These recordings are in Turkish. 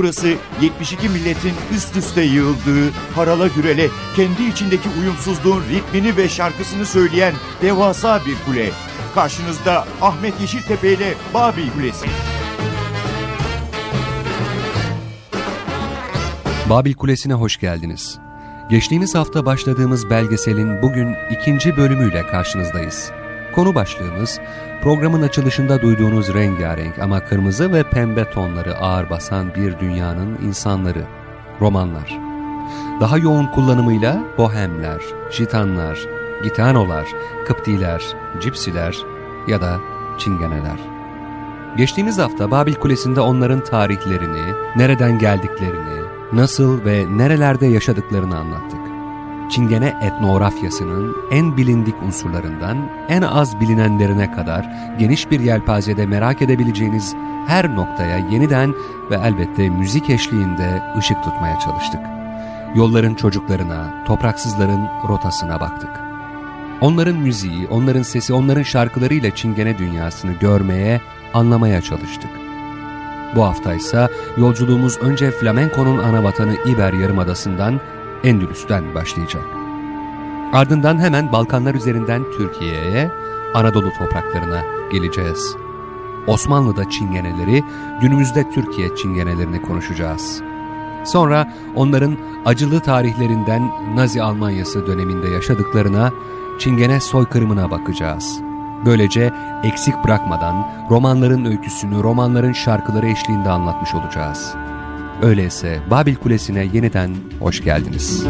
Burası 72 milletin üst üste yığıldığı, harala gürele, kendi içindeki uyumsuzluğun ritmini ve şarkısını söyleyen devasa bir kule. Karşınızda Ahmet Yeşiltepe ile Babil Kulesi. Babil Kulesi'ne hoş geldiniz. Geçtiğimiz hafta başladığımız belgeselin bugün ikinci bölümüyle karşınızdayız. Konu başlığımız programın açılışında duyduğunuz rengarenk ama kırmızı ve pembe tonları ağır basan bir dünyanın insanları, romanlar. Daha yoğun kullanımıyla bohemler, jitanlar, gitanolar, kıptiler, cipsiler ya da çingeneler. Geçtiğimiz hafta Babil Kulesi'nde onların tarihlerini, nereden geldiklerini, nasıl ve nerelerde yaşadıklarını anlattık. Çingene etnografyasının en bilindik unsurlarından en az bilinenlerine kadar geniş bir yelpazede merak edebileceğiniz her noktaya yeniden ve elbette müzik eşliğinde ışık tutmaya çalıştık. Yolların çocuklarına, topraksızların rotasına baktık. Onların müziği, onların sesi, onların şarkılarıyla Çingene dünyasını görmeye, anlamaya çalıştık. Bu hafta ise yolculuğumuz önce flamenkonun ana vatanı İber Yarımadası'ndan Endülüs'ten başlayacak. Ardından hemen Balkanlar üzerinden Türkiye'ye, Anadolu topraklarına geleceğiz. Osmanlı'da çingeneleri, günümüzde Türkiye çingenelerini konuşacağız. Sonra onların acılı tarihlerinden Nazi Almanyası döneminde yaşadıklarına, çingene soykırımına bakacağız. Böylece eksik bırakmadan romanların öyküsünü, romanların şarkıları eşliğinde anlatmış olacağız. Öyleyse Babil Kulesi'ne yeniden hoş geldiniz.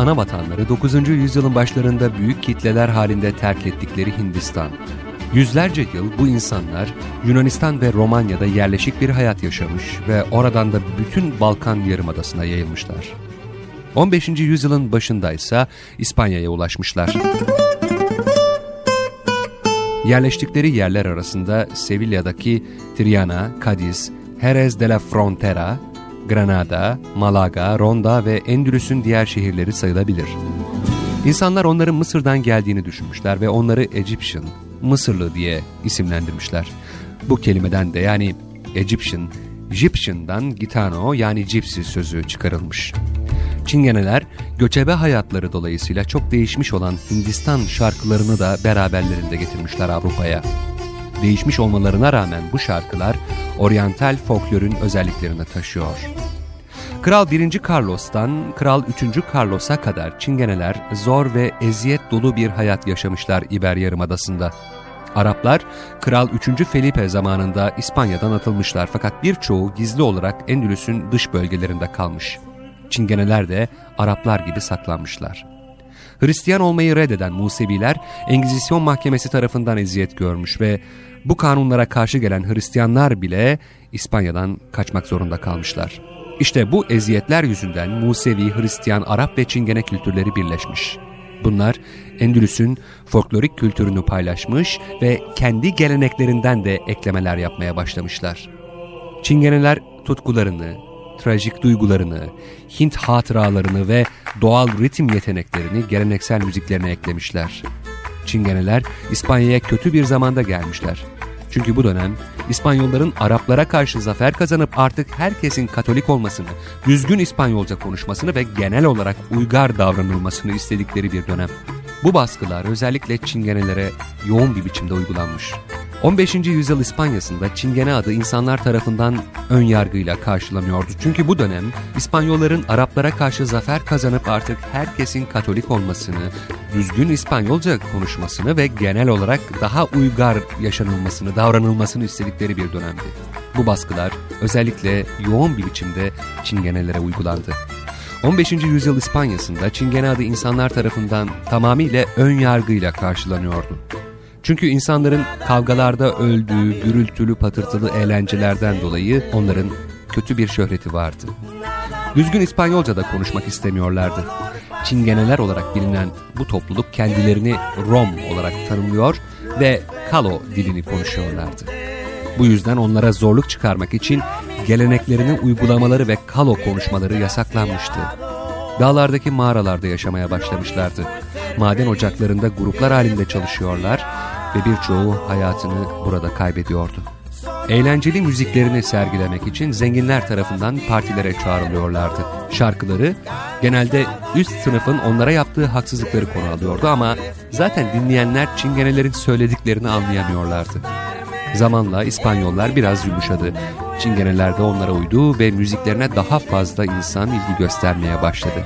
Ana vatanları 9. yüzyılın başlarında büyük kitleler halinde terk ettikleri Hindistan. Yüzlerce yıl bu insanlar Yunanistan ve Romanya'da yerleşik bir hayat yaşamış ve oradan da bütün Balkan Yarımadası'na yayılmışlar. 15. yüzyılın başında ise İspanya'ya ulaşmışlar. Yerleştikleri yerler arasında Sevilla'daki Triana, Cadiz, Jerez de la Frontera, Granada, Malaga, Ronda ve Endülüs'ün diğer şehirleri sayılabilir. İnsanlar onların Mısır'dan geldiğini düşünmüşler ve onları Egyptian, Mısırlı diye isimlendirmişler. Bu kelimeden de yani Egyptian, Egyptian'dan Gitano yani Gypsy sözü çıkarılmış. Çingeneler göçebe hayatları dolayısıyla çok değişmiş olan Hindistan şarkılarını da beraberlerinde getirmişler Avrupa'ya. Değişmiş olmalarına rağmen bu şarkılar oryantal folklorun özelliklerini taşıyor. Kral 1. Carlos'tan Kral 3. Carlos'a kadar Çingeneler zor ve eziyet dolu bir hayat yaşamışlar İber Yarımadası'nda. Araplar Kral 3. Felipe zamanında İspanya'dan atılmışlar fakat birçoğu gizli olarak Endülüs'ün dış bölgelerinde kalmış. Çingeneler de Araplar gibi saklanmışlar. Hristiyan olmayı reddeden Museviler Engizisyon Mahkemesi tarafından eziyet görmüş ve bu kanunlara karşı gelen Hristiyanlar bile İspanya'dan kaçmak zorunda kalmışlar. İşte bu eziyetler yüzünden Musevi, Hristiyan, Arap ve Çingene kültürleri birleşmiş. Bunlar Endülüs'ün folklorik kültürünü paylaşmış ve kendi geleneklerinden de eklemeler yapmaya başlamışlar. Çingeneler tutkularını, trajik duygularını, Hint hatıralarını ve doğal ritim yeteneklerini geleneksel müziklerine eklemişler. Çingeneler İspanya'ya kötü bir zamanda gelmişler. Çünkü bu dönem İspanyolların Araplara karşı zafer kazanıp artık herkesin Katolik olmasını, düzgün İspanyolca konuşmasını ve genel olarak uygar davranılmasını istedikleri bir dönem. Bu baskılar özellikle Çingenelere yoğun bir biçimde uygulanmış. 15. yüzyıl İspanya'sında Çingene adı insanlar tarafından ön yargıyla karşılanıyordu. Çünkü bu dönem İspanyolların Araplara karşı zafer kazanıp artık herkesin Katolik olmasını, düzgün İspanyolca konuşmasını ve genel olarak daha uygar yaşanılmasını, davranılmasını istedikleri bir dönemdi. Bu baskılar özellikle yoğun bir biçimde Çingenelere uygulandı. 15. yüzyıl İspanya'sında Çingene adı insanlar tarafından tamamıyla ön yargıyla karşılanıyordu. Çünkü insanların kavgalarda öldüğü gürültülü patırtılı eğlencelerden dolayı onların kötü bir şöhreti vardı. Düzgün İspanyolca da konuşmak istemiyorlardı. Çingeneler olarak bilinen bu topluluk kendilerini Rom olarak tanımlıyor ve Kalo dilini konuşuyorlardı. Bu yüzden onlara zorluk çıkarmak için geleneklerini uygulamaları ve Kalo konuşmaları yasaklanmıştı. Dağlardaki mağaralarda yaşamaya başlamışlardı. Maden ocaklarında gruplar halinde çalışıyorlar ve birçoğu hayatını burada kaybediyordu. Eğlenceli müziklerini sergilemek için zenginler tarafından partilere çağrılıyorlardı. Şarkıları genelde üst sınıfın onlara yaptığı haksızlıkları konu alıyordu ama zaten dinleyenler çingenelerin söylediklerini anlayamıyorlardı. Zamanla İspanyollar biraz yumuşadı. Çingeneler de onlara uydu ve müziklerine daha fazla insan ilgi göstermeye başladı.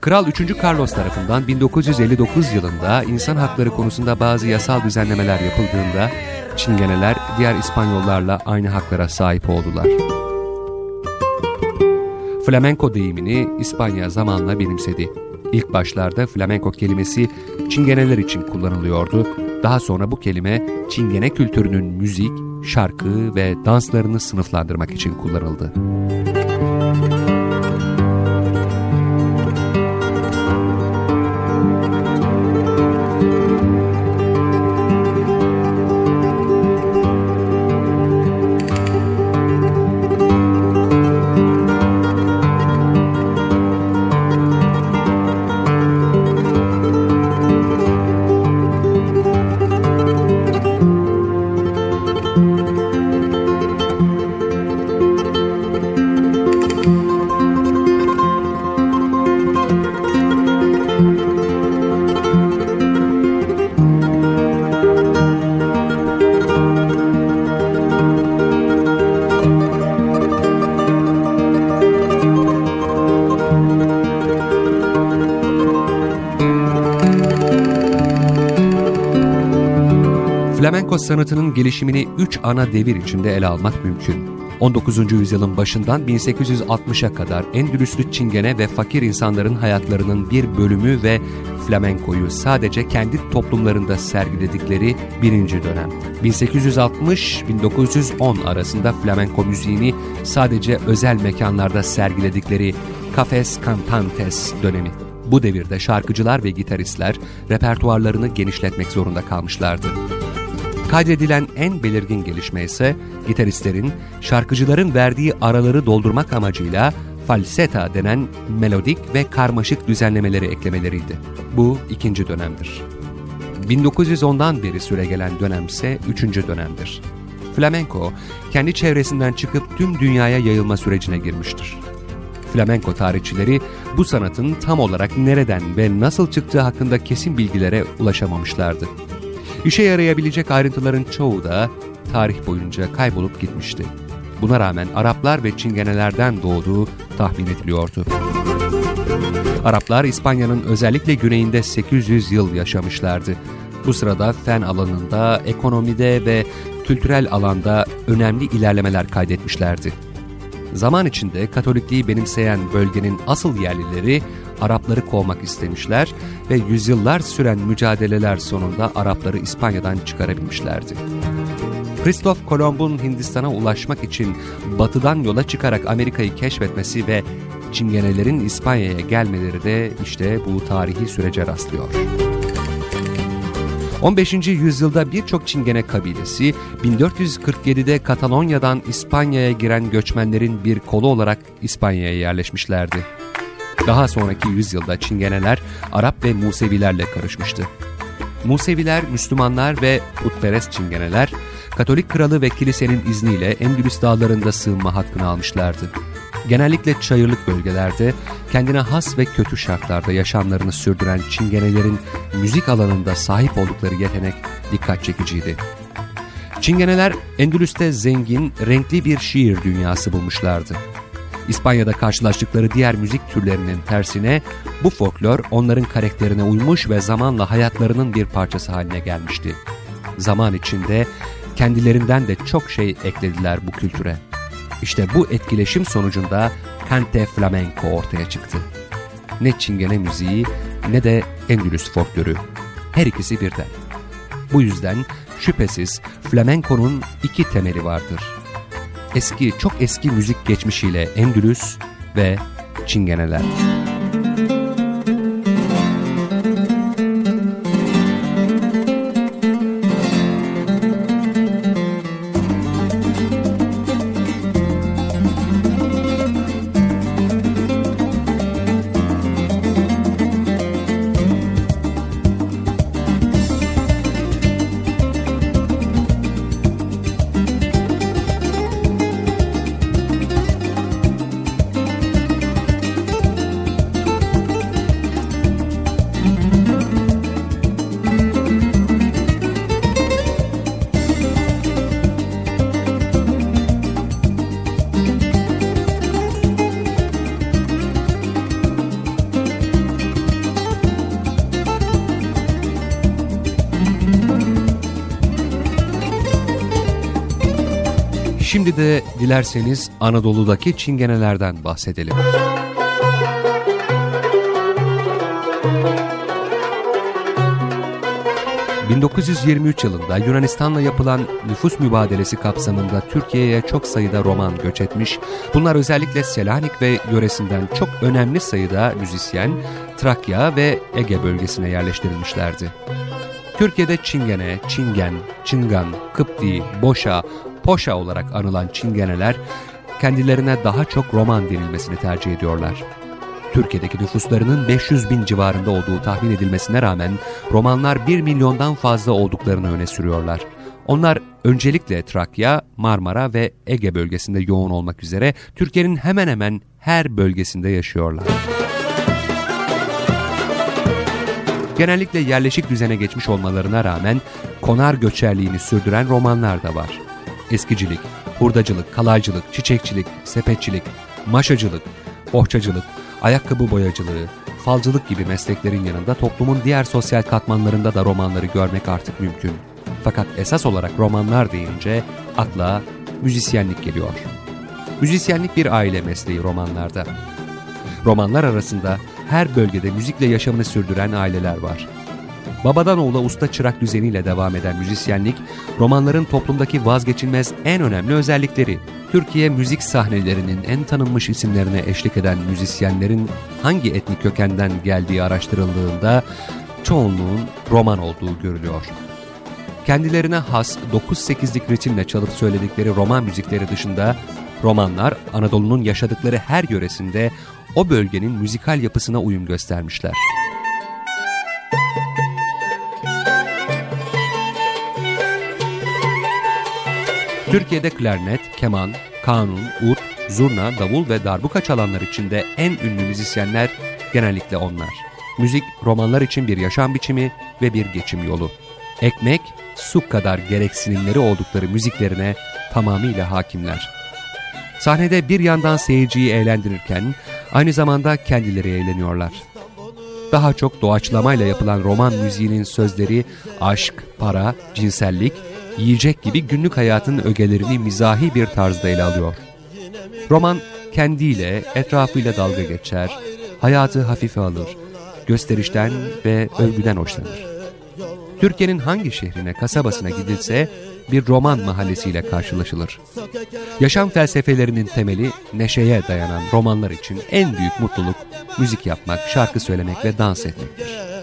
Kral 3. Carlos tarafından 1959 yılında insan hakları konusunda bazı yasal düzenlemeler yapıldığında Çingeneler diğer İspanyollarla aynı haklara sahip oldular. Flamenco deyimini İspanya zamanla benimsedi. İlk başlarda flamenco kelimesi Çingeneler için kullanılıyordu. Daha sonra bu kelime Çingene kültürünün müzik, şarkı ve danslarını sınıflandırmak için kullanıldı. Flamenko sanatının gelişimini üç ana devir içinde ele almak mümkün. 19. yüzyılın başından 1860'a kadar Endülüslü Çingene ve fakir insanların hayatlarının bir bölümü ve flamenkoyu sadece kendi toplumlarında sergiledikleri birinci dönem. 1860-1910 arasında flamenko müziğini sadece özel mekanlarda sergiledikleri Cafes Cantantes dönemi. Bu devirde şarkıcılar ve gitaristler repertuarlarını genişletmek zorunda kalmışlardı. Kaydedilen en belirgin gelişme ise gitaristlerin şarkıcıların verdiği araları doldurmak amacıyla falseta denen melodik ve karmaşık düzenlemeleri eklemeleriydi. Bu ikinci dönemdir. 1910'dan beri süregelen dönem ise üçüncü dönemdir. Flamenco, kendi çevresinden çıkıp tüm dünyaya yayılma sürecine girmiştir. Flamenco tarihçileri bu sanatın tam olarak nereden ve nasıl çıktığı hakkında kesin bilgilere ulaşamamışlardı. İşe yarayabilecek ayrıntıların çoğu da tarih boyunca kaybolup gitmişti. Buna rağmen Araplar ve Çingenelerden doğduğu tahmin ediliyordu. Araplar İspanya'nın özellikle güneyinde 800 yıl yaşamışlardı. Bu sırada fen alanında, ekonomide ve kültürel alanda önemli ilerlemeler kaydetmişlerdi. Zaman içinde Katolikliği benimseyen bölgenin asıl yerlileri Arapları kovmak istemişler ve yüzyıllar süren mücadeleler sonunda Arapları İspanya'dan çıkarabilmişlerdi. Kristof Kolomb'un Hindistan'a ulaşmak için batıdan yola çıkarak Amerika'yı keşfetmesi ve Çingenelerin İspanya'ya gelmeleri de işte bu tarihi sürece rastlıyor. 15. yüzyılda birçok Çingene kabilesi 1447'de Katalonya'dan İspanya'ya giren göçmenlerin bir kolu olarak İspanya'ya yerleşmişlerdi. Daha sonraki yüzyılda Çingeneler Arap ve Musevilerle karışmıştı. Museviler, Müslümanlar ve putperest Çingeneler, Katolik kralı ve kilisenin izniyle Endülüs dağlarında sığınma hakkını almışlardı. Genellikle çayırlık bölgelerde kendine has ve kötü şartlarda yaşamlarını sürdüren Çingenelerin müzik alanında sahip oldukları yetenek dikkat çekiciydi. Çingeneler Endülüs'te zengin, renkli bir şiir dünyası bulmuşlardı. İspanya'da karşılaştıkları diğer müzik türlerinin tersine bu folklor onların karakterine uymuş ve zamanla hayatlarının bir parçası haline gelmişti. Zaman içinde kendilerinden de çok şey eklediler bu kültüre. İşte bu etkileşim sonucunda Cante Flamenco ortaya çıktı. Ne çingene müziği ne de Endülüs folklorü. Her ikisi birden. Bu yüzden şüphesiz flamenko'nun iki temeli vardır. Eski, çok eski müzik geçmişiyle Endülüs ve Çingeneler. Şimdi de dilerseniz Anadolu'daki çingenelerden bahsedelim. ...1923 yılında Yunanistan'la yapılan nüfus mübadelesi kapsamında Türkiye'ye çok sayıda roman göç etmiş. Bunlar özellikle Selanik ve yöresinden çok önemli sayıda müzisyen Trakya ve Ege bölgesine yerleştirilmişlerdi. Türkiye'de Çingene, Çingen, Çıngan, Kıpti, Boşa, Poşa olarak anılan Çingeneler kendilerine daha çok roman denilmesini tercih ediyorlar. Türkiye'deki nüfuslarının 500 bin civarında olduğu tahmin edilmesine rağmen romanlar 1 milyondan fazla olduklarını öne sürüyorlar. Onlar öncelikle Trakya, Marmara ve Ege bölgesinde yoğun olmak üzere Türkiye'nin hemen hemen her bölgesinde yaşıyorlar. Genellikle yerleşik düzene geçmiş olmalarına rağmen konar göçerliğini sürdüren romanlar da var eskicilik, hurdacılık, kalaycılık, çiçekçilik, sepetçilik, maşacılık, bohçacılık, ayakkabı boyacılığı, falcılık gibi mesleklerin yanında toplumun diğer sosyal katmanlarında da romanları görmek artık mümkün. Fakat esas olarak romanlar deyince akla müzisyenlik geliyor. Müzisyenlik bir aile mesleği romanlarda. Romanlar arasında her bölgede müzikle yaşamını sürdüren aileler var. Babadan oğula usta çırak düzeniyle devam eden müzisyenlik, romanların toplumdaki vazgeçilmez en önemli özellikleri. Türkiye müzik sahnelerinin en tanınmış isimlerine eşlik eden müzisyenlerin hangi etnik kökenden geldiği araştırıldığında çoğunluğun roman olduğu görülüyor. Kendilerine has 9-8'lik ritimle çalıp söyledikleri roman müzikleri dışında romanlar Anadolu'nun yaşadıkları her yöresinde o bölgenin müzikal yapısına uyum göstermişler. Türkiye'de klarnet, keman, kanun, ut, zurna, davul ve darbuka çalanlar içinde en ünlü müzisyenler genellikle onlar. Müzik, romanlar için bir yaşam biçimi ve bir geçim yolu. Ekmek, su kadar gereksinimleri oldukları müziklerine tamamıyla hakimler. Sahnede bir yandan seyirciyi eğlendirirken aynı zamanda kendileri eğleniyorlar. Daha çok doğaçlamayla yapılan roman müziğinin sözleri aşk, para, cinsellik, yiyecek gibi günlük hayatın ögelerini mizahi bir tarzda ele alıyor. Roman kendiyle, etrafıyla dalga geçer, hayatı hafife alır, gösterişten ve övgüden hoşlanır. Türkiye'nin hangi şehrine, kasabasına gidilse bir roman mahallesiyle karşılaşılır. Yaşam felsefelerinin temeli neşeye dayanan romanlar için en büyük mutluluk müzik yapmak, şarkı söylemek ve dans etmektir.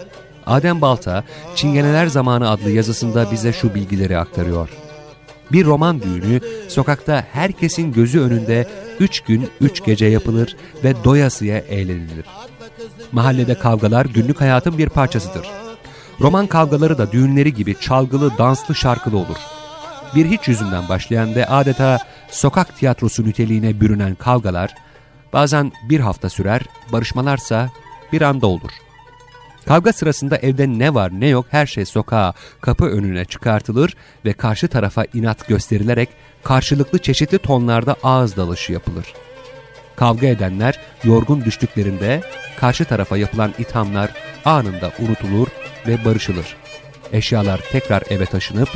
Adem Balta, Çingeneler Zamanı adlı yazısında bize şu bilgileri aktarıyor. Bir roman düğünü sokakta herkesin gözü önünde üç gün üç gece yapılır ve doyasıya eğlenilir. Mahallede kavgalar günlük hayatın bir parçasıdır. Roman kavgaları da düğünleri gibi çalgılı, danslı, şarkılı olur. Bir hiç yüzünden başlayan ve adeta sokak tiyatrosu niteliğine bürünen kavgalar, bazen bir hafta sürer, barışmalarsa bir anda olur. Kavga sırasında evde ne var ne yok her şey sokağa, kapı önüne çıkartılır ve karşı tarafa inat gösterilerek karşılıklı çeşitli tonlarda ağız dalışı yapılır. Kavga edenler yorgun düştüklerinde karşı tarafa yapılan ithamlar anında unutulur ve barışılır. Eşyalar tekrar eve taşınıp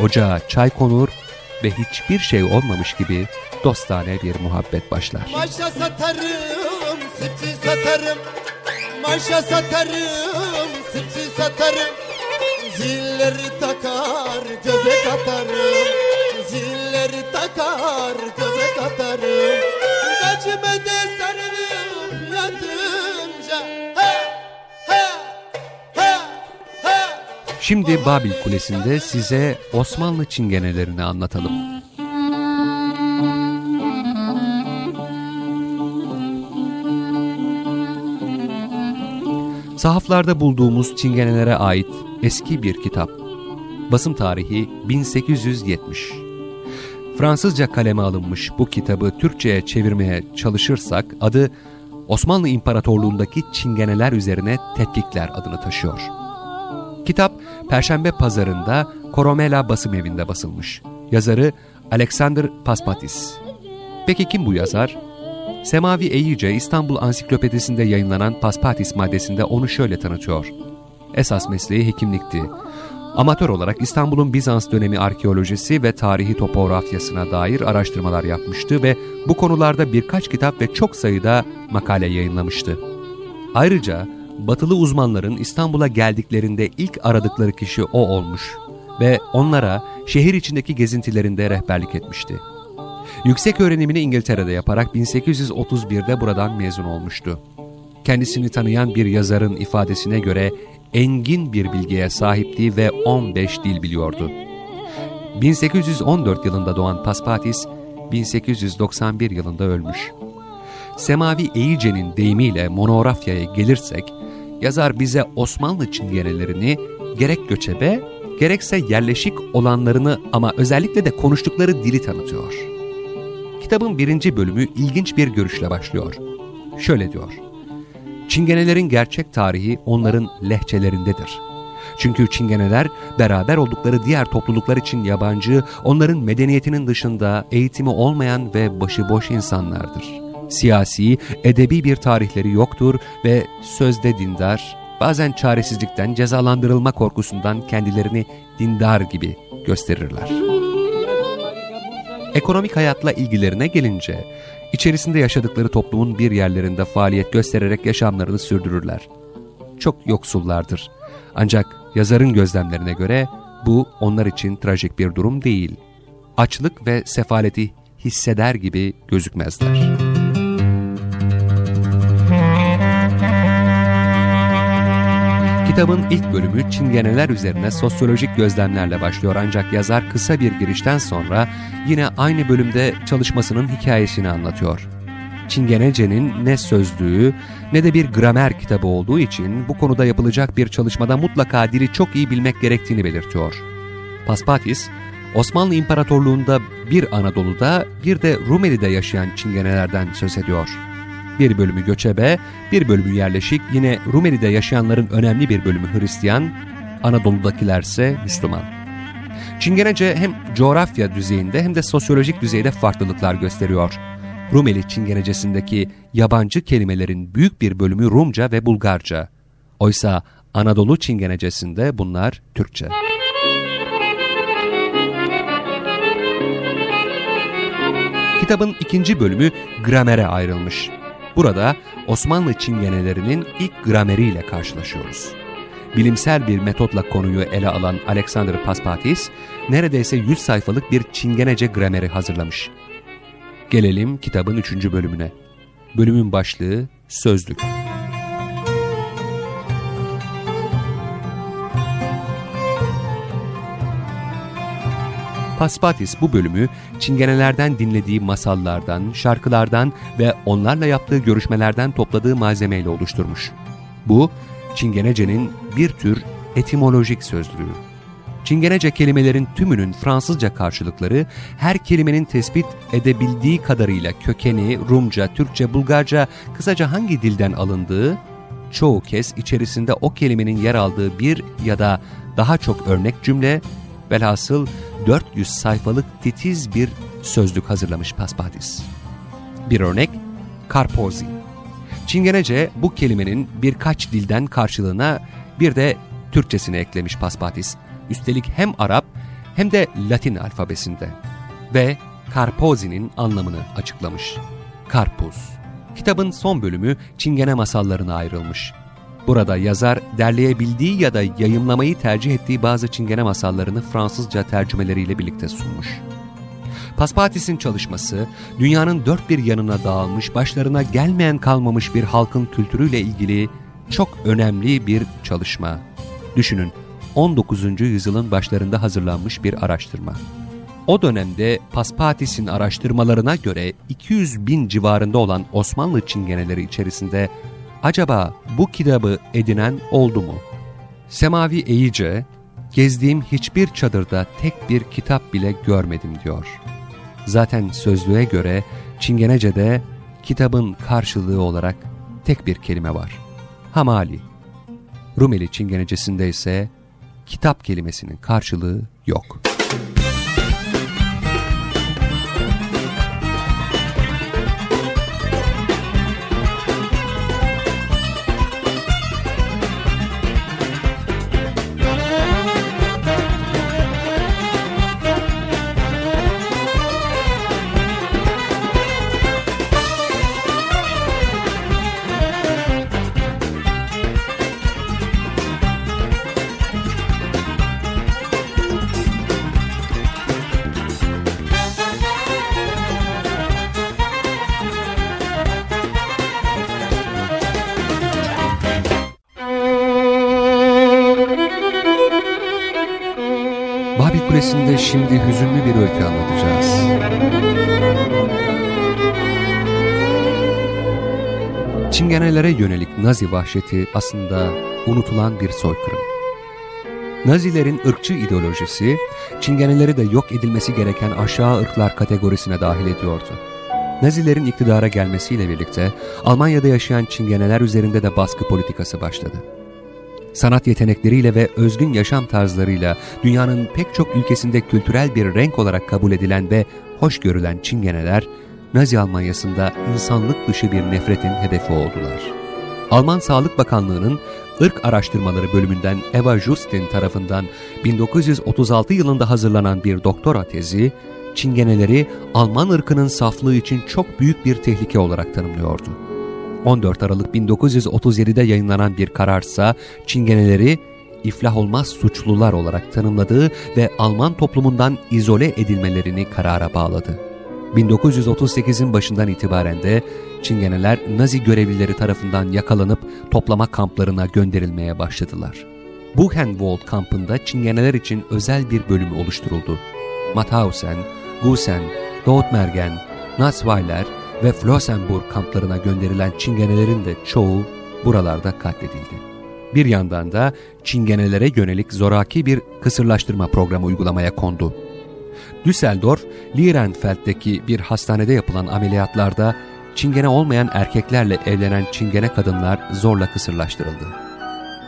ocağa çay konur ve hiçbir şey olmamış gibi dostane bir muhabbet başlar. Maşa satarım, sipsi satarım. Maşa satarım, sipsi satarım. Zilleri takar, göbek atarım. Zilleri takar, göbek atarım. Gacıme de sarılıp yatınca. Şimdi Babil Kulesi'nde size Osmanlı çingenelerini anlatalım. Sahaflarda bulduğumuz çingenelere ait eski bir kitap. Basım tarihi 1870. Fransızca kaleme alınmış bu kitabı Türkçe'ye çevirmeye çalışırsak adı Osmanlı İmparatorluğundaki çingeneler üzerine tetkikler adını taşıyor. Kitap Perşembe pazarında Koromela basım evinde basılmış. Yazarı Alexander Paspatis. Peki kim bu yazar? Semavi Eyice İstanbul Ansiklopedisinde yayınlanan Paspatis maddesinde onu şöyle tanıtıyor. Esas mesleği hekimlikti. Amatör olarak İstanbul'un Bizans dönemi arkeolojisi ve tarihi topografyasına dair araştırmalar yapmıştı ve bu konularda birkaç kitap ve çok sayıda makale yayınlamıştı. Ayrıca batılı uzmanların İstanbul'a geldiklerinde ilk aradıkları kişi o olmuş ve onlara şehir içindeki gezintilerinde rehberlik etmişti. Yüksek öğrenimini İngiltere'de yaparak 1831'de buradan mezun olmuştu. Kendisini tanıyan bir yazarın ifadesine göre engin bir bilgiye sahipti ve 15 dil biliyordu. 1814 yılında doğan Paspatis, 1891 yılında ölmüş. Semavi Eyice'nin deyimiyle monografyaya gelirsek, yazar bize Osmanlı çingenelerini gerek göçebe, gerekse yerleşik olanlarını ama özellikle de konuştukları dili tanıtıyor. Kitabın birinci bölümü ilginç bir görüşle başlıyor. Şöyle diyor. Çingenelerin gerçek tarihi onların lehçelerindedir. Çünkü Çingeneler beraber oldukları diğer topluluklar için yabancı, onların medeniyetinin dışında eğitimi olmayan ve başıboş insanlardır. Siyasi, edebi bir tarihleri yoktur ve sözde dindar, bazen çaresizlikten, cezalandırılma korkusundan kendilerini dindar gibi gösterirler. Ekonomik hayatla ilgilerine gelince, içerisinde yaşadıkları toplumun bir yerlerinde faaliyet göstererek yaşamlarını sürdürürler. Çok yoksullardır. Ancak yazarın gözlemlerine göre bu onlar için trajik bir durum değil. Açlık ve sefaleti hisseder gibi gözükmezler. Kitabın ilk bölümü çingeneler üzerine sosyolojik gözlemlerle başlıyor ancak yazar kısa bir girişten sonra yine aynı bölümde çalışmasının hikayesini anlatıyor. Çingenece'nin ne sözlüğü ne de bir gramer kitabı olduğu için bu konuda yapılacak bir çalışmada mutlaka dili çok iyi bilmek gerektiğini belirtiyor. Paspatis, Osmanlı İmparatorluğu'nda bir Anadolu'da bir de Rumeli'de yaşayan Çingenelerden söz ediyor. Bir bölümü göçebe, bir bölümü yerleşik, yine Rumeli'de yaşayanların önemli bir bölümü Hristiyan, Anadolu'dakilerse Müslüman. Çingenece hem coğrafya düzeyinde hem de sosyolojik düzeyde farklılıklar gösteriyor. Rumeli Çingenecesindeki yabancı kelimelerin büyük bir bölümü Rumca ve Bulgarca. Oysa Anadolu Çingenecesinde bunlar Türkçe. Kitabın ikinci bölümü gramere ayrılmış. Burada Osmanlı çingenelerinin ilk grameriyle karşılaşıyoruz. Bilimsel bir metotla konuyu ele alan Alexander Paspatis, neredeyse 100 sayfalık bir çingenece grameri hazırlamış. Gelelim kitabın üçüncü bölümüne. Bölümün başlığı Sözlük. Paspatis bu bölümü çingenelerden dinlediği masallardan, şarkılardan ve onlarla yaptığı görüşmelerden topladığı malzemeyle oluşturmuş. Bu, Çingenece'nin bir tür etimolojik sözlüğü. Çingenece kelimelerin tümünün Fransızca karşılıkları, her kelimenin tespit edebildiği kadarıyla kökeni, Rumca, Türkçe, Bulgarca, kısaca hangi dilden alındığı, çoğu kez içerisinde o kelimenin yer aldığı bir ya da daha çok örnek cümle, velhasıl 400 sayfalık titiz bir sözlük hazırlamış Paspatis. Bir örnek, karpozi. Çingenece bu kelimenin birkaç dilden karşılığına bir de Türkçesini eklemiş Paspatis. Üstelik hem Arap hem de Latin alfabesinde. Ve Karpozi'nin anlamını açıklamış. Karpuz. Kitabın son bölümü Çingene masallarına ayrılmış. Burada yazar derleyebildiği ya da yayımlamayı tercih ettiği bazı Çingene masallarını Fransızca tercümeleriyle birlikte sunmuş. Paspatis'in çalışması, dünyanın dört bir yanına dağılmış, başlarına gelmeyen kalmamış bir halkın kültürüyle ilgili çok önemli bir çalışma. Düşünün, 19. yüzyılın başlarında hazırlanmış bir araştırma. O dönemde Paspatis'in araştırmalarına göre 200 bin civarında olan Osmanlı çingeneleri içerisinde acaba bu kitabı edinen oldu mu? Semavi Eyice, gezdiğim hiçbir çadırda tek bir kitap bile görmedim diyor. Zaten sözlüğe göre Çingenece'de kitabın karşılığı olarak tek bir kelime var. Hamali. Rumeli Çingenecesinde ise kitap kelimesinin karşılığı yok. Kulesi'nde Nazi vahşeti aslında unutulan bir soykırım. Nazilerin ırkçı ideolojisi, Çingeneleri de yok edilmesi gereken aşağı ırklar kategorisine dahil ediyordu. Nazilerin iktidara gelmesiyle birlikte Almanya'da yaşayan Çingeneler üzerinde de baskı politikası başladı sanat yetenekleriyle ve özgün yaşam tarzlarıyla dünyanın pek çok ülkesinde kültürel bir renk olarak kabul edilen ve hoş görülen Çingeneler, Nazi Almanyası'nda insanlık dışı bir nefretin hedefi oldular. Alman Sağlık Bakanlığı'nın ırk Araştırmaları bölümünden Eva Justin tarafından 1936 yılında hazırlanan bir doktora tezi, Çingeneleri Alman ırkının saflığı için çok büyük bir tehlike olarak tanımlıyordu. 14 Aralık 1937'de yayınlanan bir kararsa Çingeneleri iflah olmaz suçlular olarak tanımladığı ve Alman toplumundan izole edilmelerini karara bağladı. 1938'in başından itibaren de Çingeneler Nazi görevlileri tarafından yakalanıp toplama kamplarına gönderilmeye başladılar. Buchenwald kampında Çingeneler için özel bir bölüm oluşturuldu. Mauthausen, Gusen, Dortmergen, Natzweiler ve Flossenburg kamplarına gönderilen Çingenelerin de çoğu buralarda katledildi. Bir yandan da Çingenelere yönelik zoraki bir kısırlaştırma programı uygulamaya kondu. Düsseldorf, Lierenfeld'deki bir hastanede yapılan ameliyatlarda Çingene olmayan erkeklerle evlenen Çingene kadınlar zorla kısırlaştırıldı.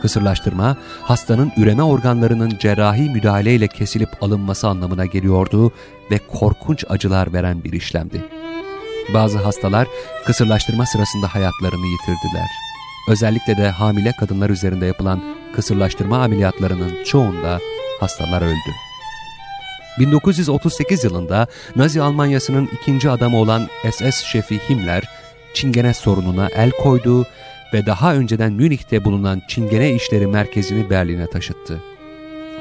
Kısırlaştırma, hastanın üreme organlarının cerrahi müdahaleyle kesilip alınması anlamına geliyordu ve korkunç acılar veren bir işlemdi. Bazı hastalar kısırlaştırma sırasında hayatlarını yitirdiler. Özellikle de hamile kadınlar üzerinde yapılan kısırlaştırma ameliyatlarının çoğunda hastalar öldü. 1938 yılında Nazi Almanyası'nın ikinci adamı olan SS şefi Himmler, Çingene sorununa el koydu ve daha önceden Münih'te bulunan Çingene İşleri Merkezi'ni Berlin'e taşıttı.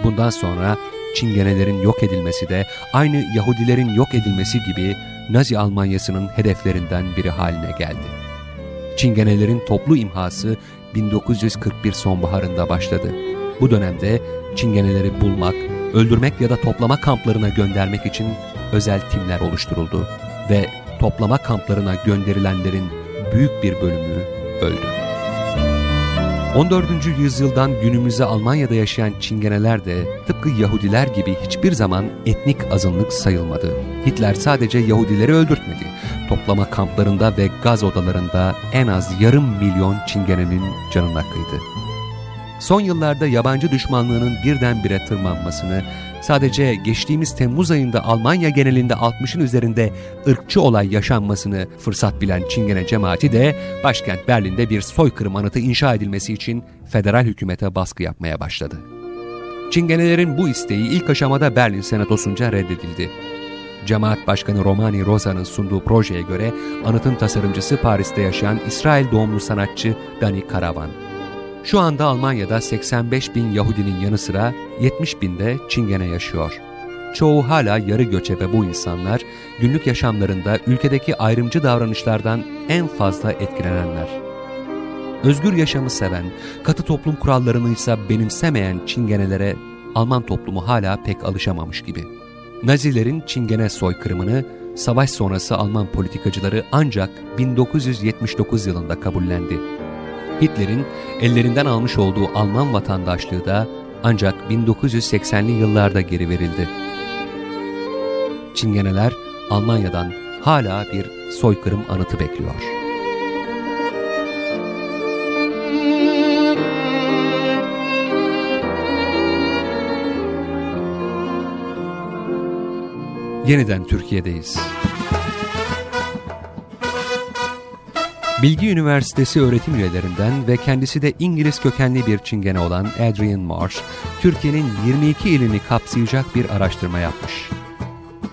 Bundan sonra Çingenelerin yok edilmesi de aynı Yahudilerin yok edilmesi gibi Nazi Almanyası'nın hedeflerinden biri haline geldi. Çingenelerin toplu imhası 1941 sonbaharında başladı. Bu dönemde Çingeneleri bulmak, öldürmek ya da toplama kamplarına göndermek için özel timler oluşturuldu ve toplama kamplarına gönderilenlerin büyük bir bölümü öldü. 14. yüzyıldan günümüze Almanya'da yaşayan Çingeneler de tıpkı Yahudiler gibi hiçbir zaman etnik azınlık sayılmadı. Hitler sadece Yahudileri öldürtmedi. Toplama kamplarında ve gaz odalarında en az yarım milyon Çingenenin canına kıydı. Son yıllarda yabancı düşmanlığının birdenbire tırmanmasını, sadece geçtiğimiz Temmuz ayında Almanya genelinde 60'ın üzerinde ırkçı olay yaşanmasını fırsat bilen Çingene cemaati de başkent Berlin'de bir soykırım anıtı inşa edilmesi için federal hükümete baskı yapmaya başladı. Çingenelerin bu isteği ilk aşamada Berlin senatosunca reddedildi. Cemaat Başkanı Romani Rosa'nın sunduğu projeye göre anıtın tasarımcısı Paris'te yaşayan İsrail doğumlu sanatçı Dani Karavan. Şu anda Almanya'da 85 bin Yahudinin yanı sıra 70 binde Çingene yaşıyor. Çoğu hala yarı göçebe bu insanlar, günlük yaşamlarında ülkedeki ayrımcı davranışlardan en fazla etkilenenler. Özgür yaşamı seven, katı toplum kurallarını ise benimsemeyen Çingenelere Alman toplumu hala pek alışamamış gibi. Nazilerin Çingene soykırımını savaş sonrası Alman politikacıları ancak 1979 yılında kabullendi. Hitler'in ellerinden almış olduğu Alman vatandaşlığı da ancak 1980'li yıllarda geri verildi. Çingeneler Almanya'dan hala bir soykırım anıtı bekliyor. Yeniden Türkiye'deyiz. Bilgi Üniversitesi öğretim üyelerinden ve kendisi de İngiliz kökenli bir çingene olan Adrian Marsh, Türkiye'nin 22 ilini kapsayacak bir araştırma yapmış.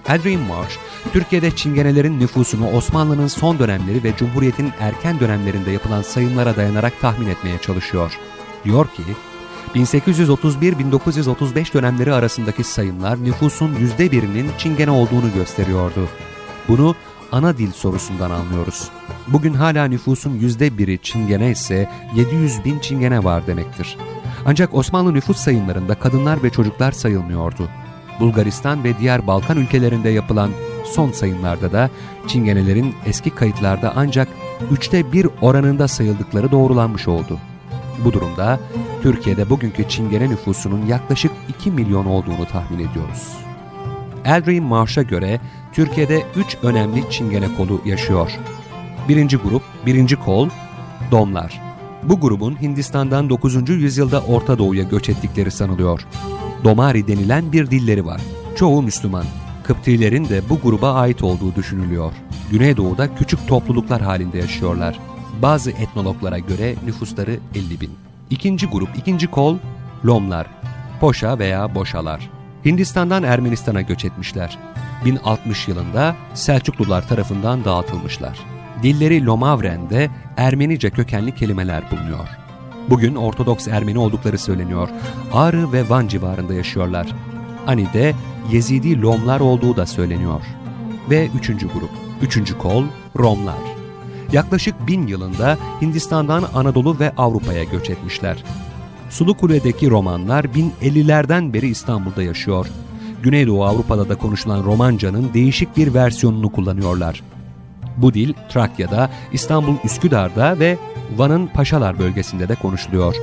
Adrian Marsh, Türkiye'de çingenelerin nüfusunu Osmanlı'nın son dönemleri ve Cumhuriyet'in erken dönemlerinde yapılan sayımlara dayanarak tahmin etmeye çalışıyor. Diyor ki, 1831-1935 dönemleri arasındaki sayımlar nüfusun yüzde birinin Çingene olduğunu gösteriyordu. Bunu ana dil sorusundan anlıyoruz. Bugün hala nüfusun yüzde biri Çingene ise 700 bin Çingene var demektir. Ancak Osmanlı nüfus sayımlarında kadınlar ve çocuklar sayılmıyordu. Bulgaristan ve diğer Balkan ülkelerinde yapılan son sayımlarda da Çingenelerin eski kayıtlarda ancak üçte bir oranında sayıldıkları doğrulanmış oldu. Bu durumda Türkiye'de bugünkü Çingene nüfusunun yaklaşık 2 milyon olduğunu tahmin ediyoruz. Eldrin Marsh'a göre Türkiye'de 3 önemli Çingene kolu yaşıyor. Birinci grup, birinci kol, Domlar. Bu grubun Hindistan'dan 9. yüzyılda Orta Doğu'ya göç ettikleri sanılıyor. Domari denilen bir dilleri var. Çoğu Müslüman. Kıptilerin de bu gruba ait olduğu düşünülüyor. Güneydoğu'da küçük topluluklar halinde yaşıyorlar. Bazı etnologlara göre nüfusları 50 bin. İkinci grup, ikinci kol, Lomlar, Poşa veya Boşalar. Hindistan'dan Ermenistan'a göç etmişler. 1060 yılında Selçuklular tarafından dağıtılmışlar. Dilleri Lomavren'de Ermenice kökenli kelimeler bulunuyor. Bugün Ortodoks Ermeni oldukları söyleniyor. Ağrı ve Van civarında yaşıyorlar. Ani'de Yezidi Lomlar olduğu da söyleniyor. Ve üçüncü grup, üçüncü kol Romlar. Yaklaşık bin yılında Hindistan'dan Anadolu ve Avrupa'ya göç etmişler. Sulu Kule'deki Romanlar 1050'lerden beri İstanbul'da yaşıyor. Güneydoğu Avrupa'da da konuşulan Romanca'nın değişik bir versiyonunu kullanıyorlar. Bu dil Trakya'da, İstanbul Üsküdar'da ve Van'ın Paşalar bölgesinde de konuşuluyor.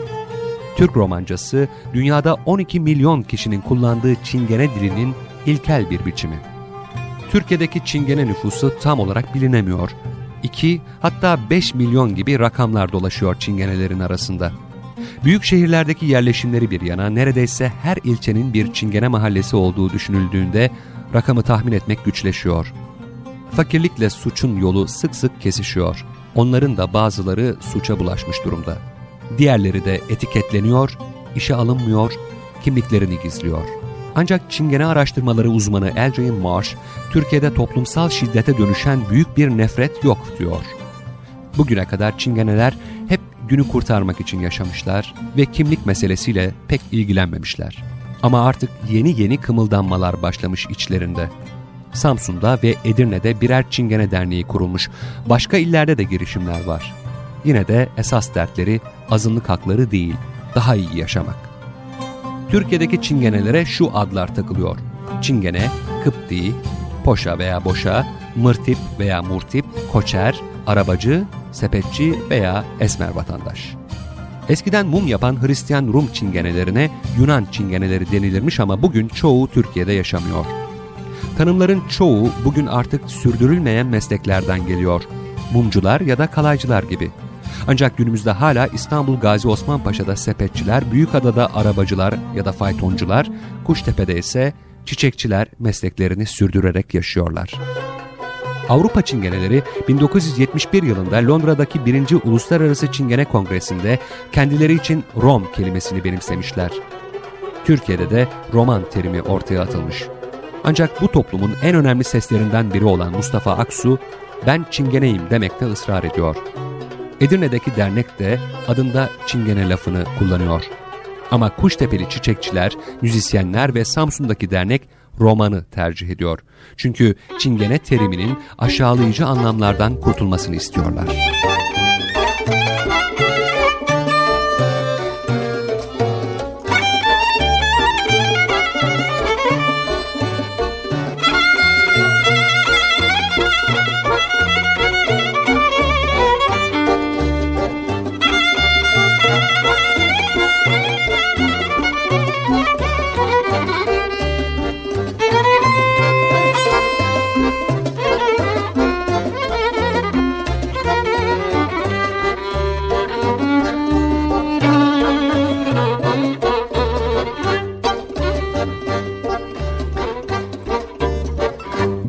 Türk Romancası dünyada 12 milyon kişinin kullandığı Çingene dilinin ilkel bir biçimi. Türkiye'deki Çingene nüfusu tam olarak bilinemiyor. 2 hatta 5 milyon gibi rakamlar dolaşıyor Çingenelerin arasında. Büyük şehirlerdeki yerleşimleri bir yana neredeyse her ilçenin bir Çingene mahallesi olduğu düşünüldüğünde rakamı tahmin etmek güçleşiyor. Fakirlikle suçun yolu sık sık kesişiyor. Onların da bazıları suça bulaşmış durumda. Diğerleri de etiketleniyor, işe alınmıyor, kimliklerini gizliyor. Ancak Çingene araştırmaları uzmanı Adrian Marsh, Türkiye'de toplumsal şiddete dönüşen büyük bir nefret yok diyor. Bugüne kadar Çingeneler hep günü kurtarmak için yaşamışlar ve kimlik meselesiyle pek ilgilenmemişler. Ama artık yeni yeni kımıldanmalar başlamış içlerinde. Samsun'da ve Edirne'de birer Çingene Derneği kurulmuş. Başka illerde de girişimler var. Yine de esas dertleri azınlık hakları değil, daha iyi yaşamak. Türkiye'deki Çingenelere şu adlar takılıyor. Çingene, Kıpti, Poşa veya Boşa, Mırtip veya Murtip, Koçer, Arabacı, Sepetçi veya Esmer vatandaş. Eskiden mum yapan Hristiyan Rum çingenelerine Yunan çingeneleri denilirmiş ama bugün çoğu Türkiye'de yaşamıyor. Tanımların çoğu bugün artık sürdürülmeyen mesleklerden geliyor. Mumcular ya da kalaycılar gibi. Ancak günümüzde hala İstanbul Gazi Osman Paşa'da sepetçiler, Büyükada'da arabacılar ya da faytoncular, Kuştepe'de ise çiçekçiler mesleklerini sürdürerek yaşıyorlar. Avrupa Çingeneleri 1971 yılında Londra'daki 1. Uluslararası Çingene Kongresi'nde kendileri için Rom kelimesini benimsemişler. Türkiye'de de roman terimi ortaya atılmış. Ancak bu toplumun en önemli seslerinden biri olan Mustafa Aksu, ben çingeneyim demekte ısrar ediyor. Edirne'deki dernek de adında çingene lafını kullanıyor. Ama Kuştepeli çiçekçiler, müzisyenler ve Samsun'daki dernek romanı tercih ediyor. Çünkü çingene teriminin aşağılayıcı anlamlardan kurtulmasını istiyorlar.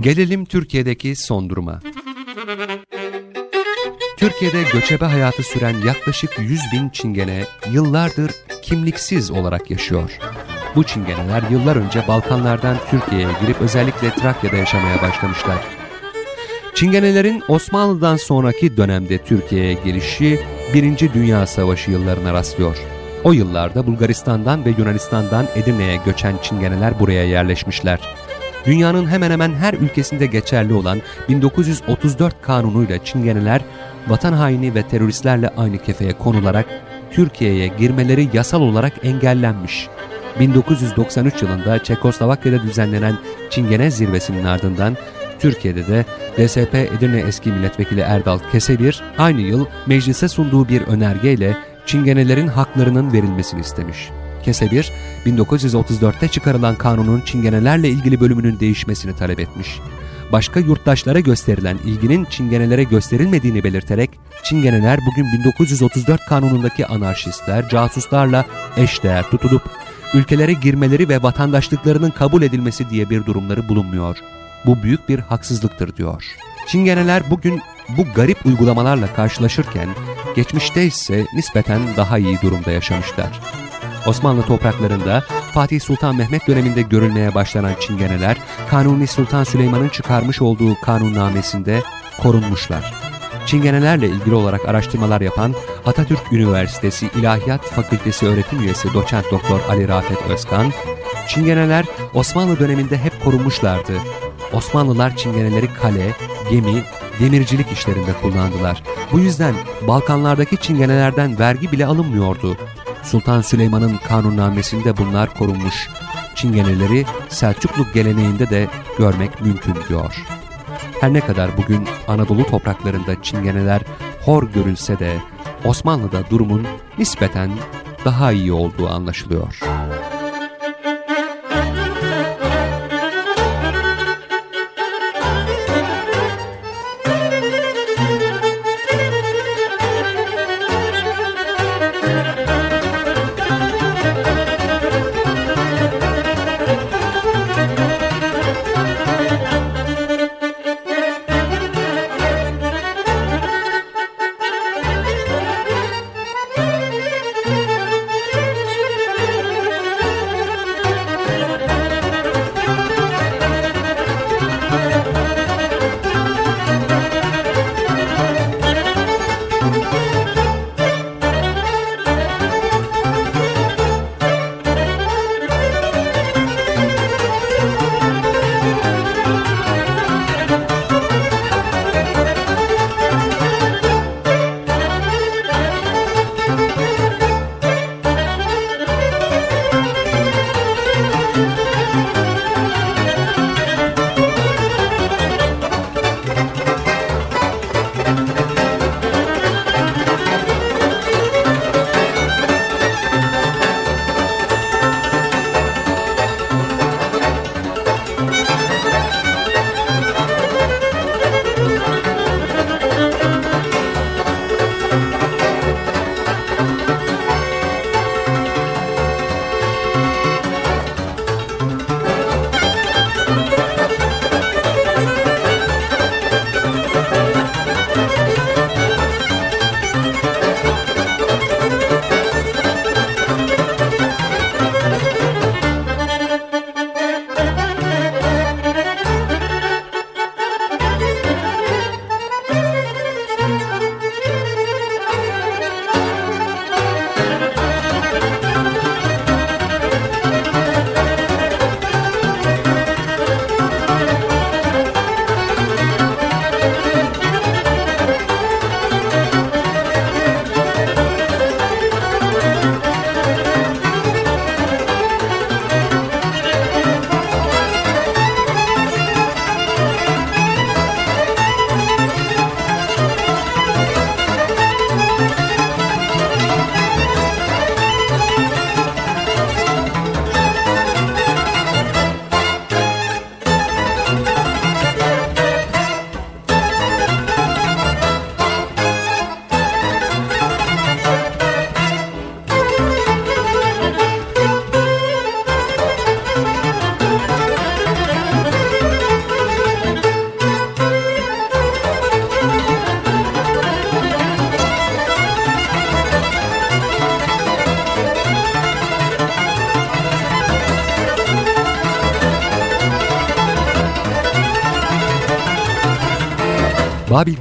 Gelelim Türkiye'deki son duruma. Türkiye'de göçebe hayatı süren yaklaşık 100 bin çingene yıllardır kimliksiz olarak yaşıyor. Bu çingeneler yıllar önce Balkanlardan Türkiye'ye girip özellikle Trakya'da yaşamaya başlamışlar. Çingenelerin Osmanlı'dan sonraki dönemde Türkiye'ye gelişi Birinci Dünya Savaşı yıllarına rastlıyor. O yıllarda Bulgaristan'dan ve Yunanistan'dan Edirne'ye göçen çingeneler buraya yerleşmişler dünyanın hemen hemen her ülkesinde geçerli olan 1934 kanunuyla Çingeneler vatan haini ve teröristlerle aynı kefeye konularak Türkiye'ye girmeleri yasal olarak engellenmiş. 1993 yılında Çekoslovakya'da düzenlenen Çingene zirvesinin ardından Türkiye'de de DSP Edirne eski milletvekili Erdal Kesebir aynı yıl meclise sunduğu bir önergeyle Çingenelerin haklarının verilmesini istemiş. Kesebir, 1934'te çıkarılan kanunun çingenelerle ilgili bölümünün değişmesini talep etmiş. Başka yurttaşlara gösterilen ilginin çingenelere gösterilmediğini belirterek, çingeneler bugün 1934 kanunundaki anarşistler, casuslarla eşdeğer tutulup, ülkelere girmeleri ve vatandaşlıklarının kabul edilmesi diye bir durumları bulunmuyor. Bu büyük bir haksızlıktır diyor. Çingeneler bugün bu garip uygulamalarla karşılaşırken, geçmişte ise nispeten daha iyi durumda yaşamışlar. Osmanlı topraklarında Fatih Sultan Mehmet döneminde görülmeye başlanan çingeneler, Kanuni Sultan Süleyman'ın çıkarmış olduğu kanunnamesinde korunmuşlar. Çingenelerle ilgili olarak araştırmalar yapan Atatürk Üniversitesi İlahiyat Fakültesi öğretim üyesi doçent doktor Ali Rafet Özkan, Çingeneler Osmanlı döneminde hep korunmuşlardı. Osmanlılar çingeneleri kale, gemi, demircilik işlerinde kullandılar. Bu yüzden Balkanlardaki çingenelerden vergi bile alınmıyordu. Sultan Süleyman'ın kanunnamesinde bunlar korunmuş. Çingeneleri Selçuklu geleneğinde de görmek mümkün diyor. Her ne kadar bugün Anadolu topraklarında çingeneler hor görülse de Osmanlı'da durumun nispeten daha iyi olduğu anlaşılıyor.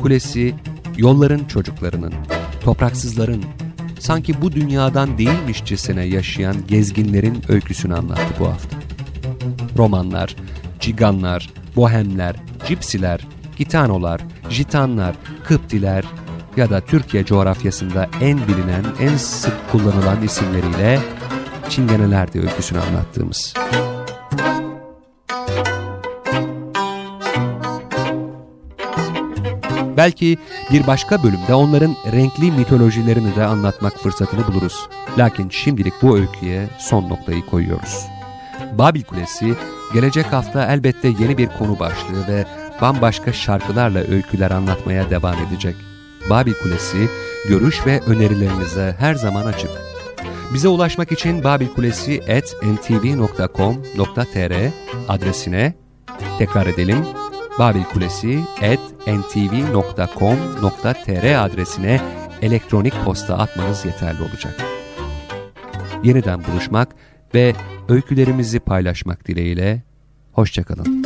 Kulesi, yolların çocuklarının, topraksızların, sanki bu dünyadan değilmişçesine yaşayan gezginlerin öyküsünü anlattı bu hafta. Romanlar, ciganlar, bohemler, cipsiler, gitanolar, jitanlar, kıptiler ya da Türkiye coğrafyasında en bilinen, en sık kullanılan isimleriyle Çingeneler de öyküsünü anlattığımız. Belki bir başka bölümde onların renkli mitolojilerini de anlatmak fırsatını buluruz. Lakin şimdilik bu öyküye son noktayı koyuyoruz. Babil Kulesi gelecek hafta elbette yeni bir konu başlığı ve bambaşka şarkılarla öyküler anlatmaya devam edecek. Babil Kulesi görüş ve önerilerinize her zaman açık. Bize ulaşmak için babilkulesi.ntv.com.tr adresine tekrar edelim babilkulesi.ntv.com.tr adresine elektronik posta atmanız yeterli olacak. Yeniden buluşmak ve öykülerimizi paylaşmak dileğiyle, hoşçakalın.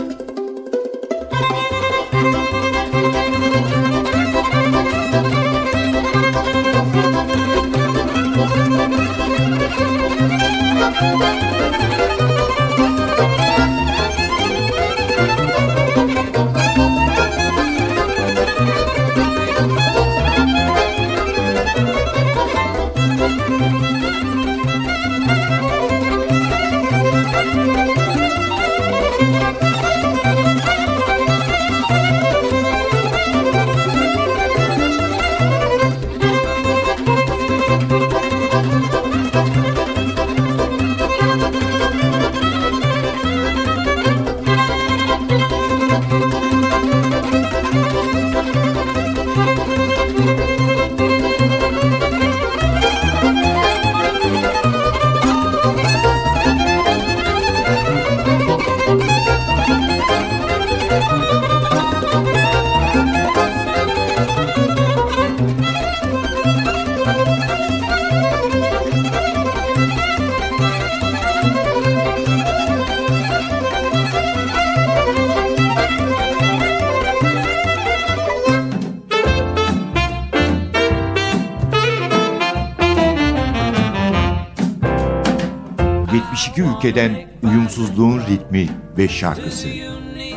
Ülkeden uyumsuzluğun ritmi ve şarkısı.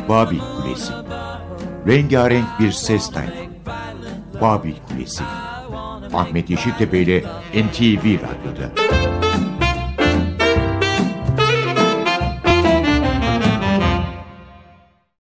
Babil Kulesi. Rengarenk bir ses tayfı. Babil Kulesi. Ahmet Yeşiltepe ile NTV Radyo'da.